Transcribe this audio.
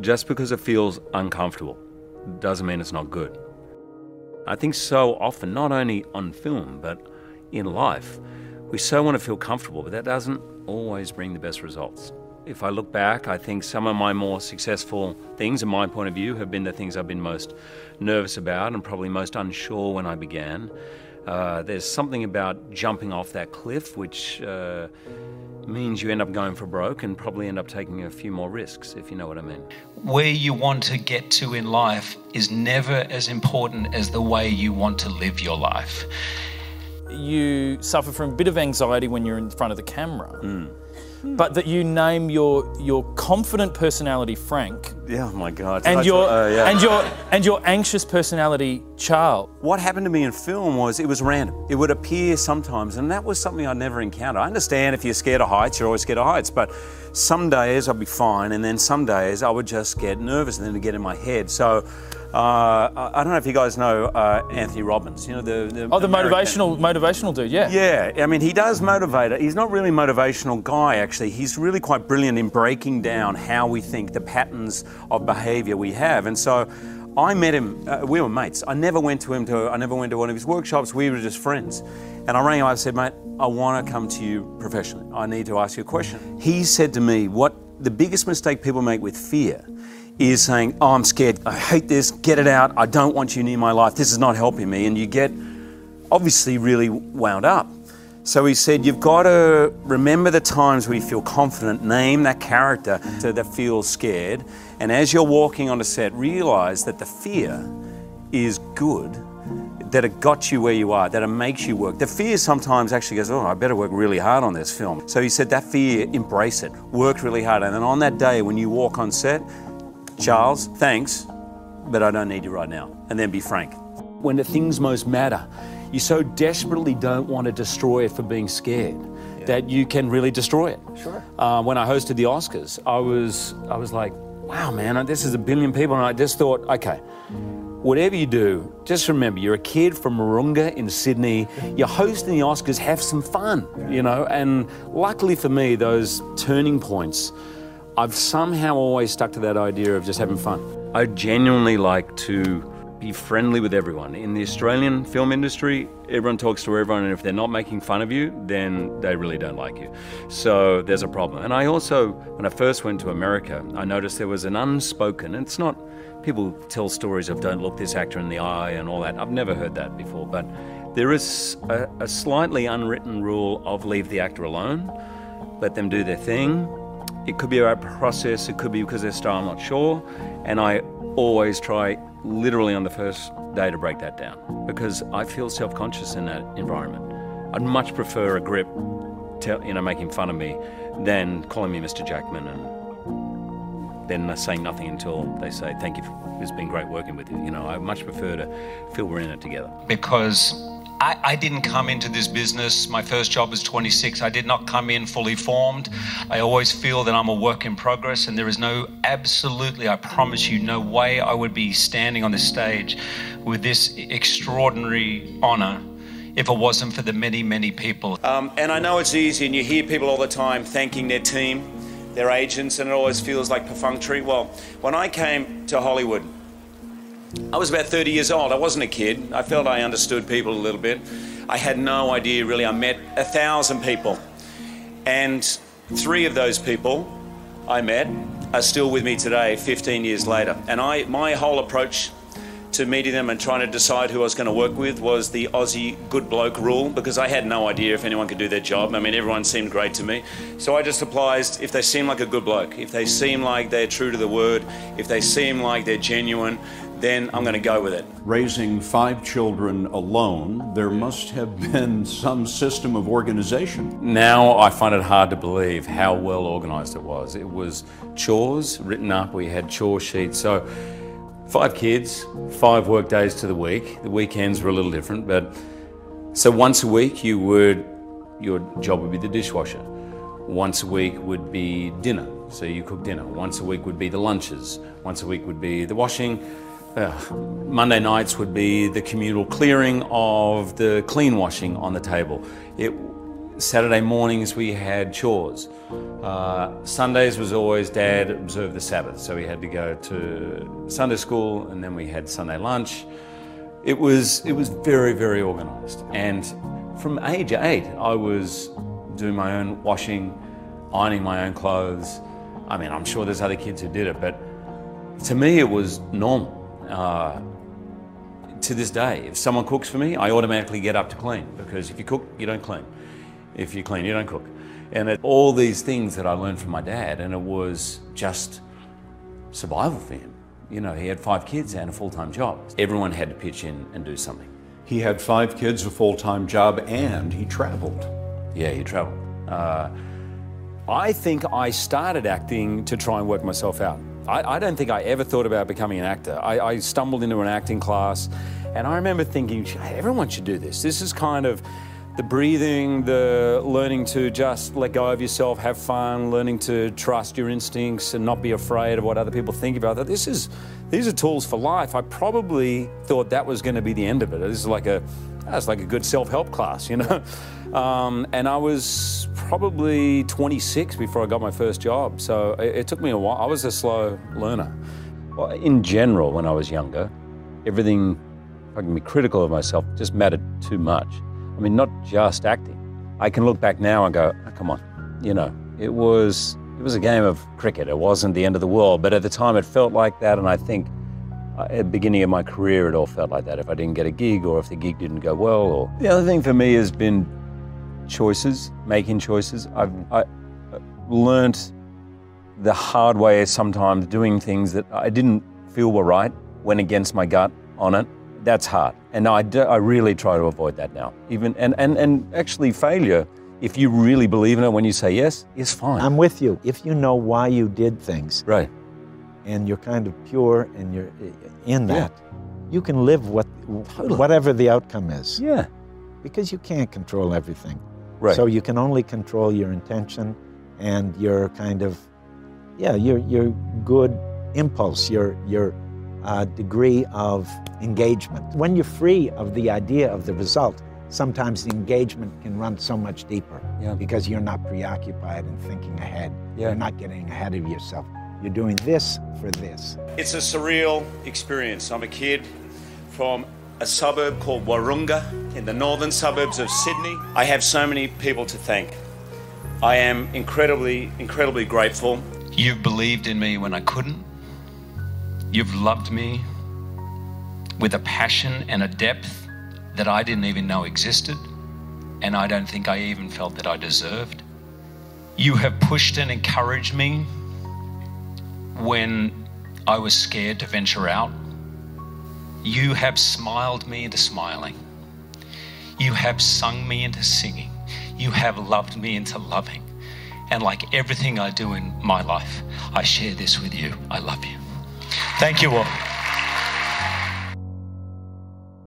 Just because it feels uncomfortable doesn't mean it's not good. I think so often, not only on film, but in life, we so want to feel comfortable, but that doesn't always bring the best results. If I look back, I think some of my more successful things, in my point of view, have been the things I've been most nervous about and probably most unsure when I began. Uh, there's something about jumping off that cliff, which uh, means you end up going for broke and probably end up taking a few more risks, if you know what I mean. Where you want to get to in life is never as important as the way you want to live your life. You suffer from a bit of anxiety when you're in front of the camera. Hmm. But that you name your your confident personality Frank Yeah, oh my God. and your uh, yeah. and your and your anxious personality Charles. What happened to me in film was it was random. It would appear sometimes, and that was something I'd never encountered. I understand if you're scared of heights, you're always scared of heights, but some days I'd be fine, and then some days I would just get nervous and then it'd get in my head. So uh, I don't know if you guys know uh, Anthony Robbins, you know, the, the Oh, the American- motivational motivational dude, yeah. Yeah, I mean, he does motivate. He's not really a motivational guy, actually. He's really quite brilliant in breaking down how we think, the patterns of behavior we have. And so I met him, uh, we were mates. I never went to him to, I never went to one of his workshops. We were just friends. And I rang him, I said, mate, I want to come to you professionally. I need to ask you a question. He said to me, what the biggest mistake people make with fear is saying, oh, I'm scared. I hate this. Get it out. I don't want you near my life. This is not helping me. And you get obviously really wound up. So he said, You've got to remember the times where you feel confident, name that character that feels scared. And as you're walking on a set, realize that the fear is good, that it got you where you are, that it makes you work. The fear sometimes actually goes, Oh, I better work really hard on this film. So he said, That fear, embrace it, work really hard. And then on that day, when you walk on set, Charles, thanks, but I don't need you right now. And then be frank. When the things most matter, you so desperately don't want to destroy it for being scared that you can really destroy it. Sure. Uh, when I hosted the Oscars, I was I was like, wow, man, this is a billion people, and I just thought, okay, whatever you do, just remember you're a kid from Wahroonga in Sydney. You're hosting the Oscars, have some fun, you know. And luckily for me, those turning points, I've somehow always stuck to that idea of just having fun. I genuinely like to be friendly with everyone. In the Australian film industry, everyone talks to everyone, and if they're not making fun of you, then they really don't like you. So there's a problem. And I also, when I first went to America, I noticed there was an unspoken, it's not, people tell stories of don't look this actor in the eye and all that. I've never heard that before, but there is a, a slightly unwritten rule of leave the actor alone, let them do their thing. It could be about process, it could be because of their style, I'm not sure. And I always try literally on the first day to break that down because I feel self conscious in that environment. I'd much prefer a grip, tell, you know, making fun of me than calling me Mr. Jackman and then saying nothing until they say, Thank you, for, it's been great working with you. You know, I much prefer to feel we're in it together. because I, I didn't come into this business. My first job was 26. I did not come in fully formed. I always feel that I'm a work in progress, and there is no, absolutely, I promise you, no way I would be standing on this stage with this extraordinary honor if it wasn't for the many, many people. Um, and I know it's easy, and you hear people all the time thanking their team, their agents, and it always feels like perfunctory. Well, when I came to Hollywood, I was about 30 years old. I wasn't a kid. I felt I understood people a little bit. I had no idea really. I met a thousand people, and three of those people I met are still with me today, 15 years later. And I, my whole approach to meeting them and trying to decide who I was going to work with was the Aussie good bloke rule because I had no idea if anyone could do their job. I mean, everyone seemed great to me. So I just applied if they seem like a good bloke, if they seem like they're true to the word, if they seem like they're genuine, then I'm going to go with it. Raising five children alone, there must have been some system of organization. Now I find it hard to believe how well organised it was. It was chores written up, we had chore sheets. So, five kids, five work days to the week. The weekends were a little different, but so once a week you would, your job would be the dishwasher. Once a week would be dinner, so you cook dinner. Once a week would be the lunches. Once a week would be the washing. Monday nights would be the communal clearing of the clean washing on the table. It, Saturday mornings we had chores. Uh, Sundays was always Dad observed the Sabbath, so we had to go to Sunday school, and then we had Sunday lunch. It was it was very very organised, and from age eight I was doing my own washing, ironing my own clothes. I mean, I'm sure there's other kids who did it, but to me it was normal. Uh, to this day, if someone cooks for me, I automatically get up to clean because if you cook, you don't clean. If you clean, you don't cook. And it, all these things that I learned from my dad, and it was just survival for him. You know, he had five kids and a full time job. Everyone had to pitch in and do something. He had five kids, a full time job, and he traveled. Yeah, he traveled. Uh, I think I started acting to try and work myself out. I, I don't think I ever thought about becoming an actor. I, I, stumbled into an acting class, and I remember thinking, everyone should do this. This is kind of the breathing, the learning to just let go of yourself, have fun, learning to trust your instincts and not be afraid of what other people think about that. This is, these are tools for life. I probably thought that was going to be the end of it. This is like a, that's like a good self-help class, you know. Um, and I was probably 26 before I got my first job. So it, it took me a while. I was a slow learner. Well, in general, when I was younger, everything, I can be critical of myself, just mattered too much. I mean, not just acting. I can look back now and go, oh, come on, you know, it was it was a game of cricket. It wasn't the end of the world, but at the time it felt like that, and I think Uh, at the beginning of my career it all felt like that. If I didn't get a gig, or if the gig didn't go well, or the other thing for me has been choices, making choices. I've I uh, learned the hard way sometimes doing things that I didn't feel were right, went against my gut on it. That's hard. And I, do, I really try to avoid that now. Even and, and, and actually failure, if you really believe in it when you say yes, is fine. I'm with you. If you know why you did things. Right. And you're kind of pure and you're in that, yeah. you can live what totally. whatever the outcome is. Yeah. Because you can't control everything. Right. So you can only control your intention and your kind of, yeah, your your good impulse, your your uh, degree of engagement. When you're free of the idea of the result, sometimes the engagement can run so much deeper yeah. because you're not preoccupied and thinking ahead. Yeah. You're not getting ahead of yourself. You're doing this for this. It's a surreal experience. I'm a kid from a suburb called Wahroonga in the northern suburbs of Sydney. I have so many people to thank. I am incredibly, incredibly grateful. You've believed in me when I couldn't. You've loved me with a passion and a depth that I didn't even know existed, and I don't think I even felt that I deserved. You have pushed and encouraged me when I was scared to venture out you have smiled me into smiling. You have sung me into singing. You have loved me into loving. And like everything I do in my life, I share this with you. I love you. Thank you all.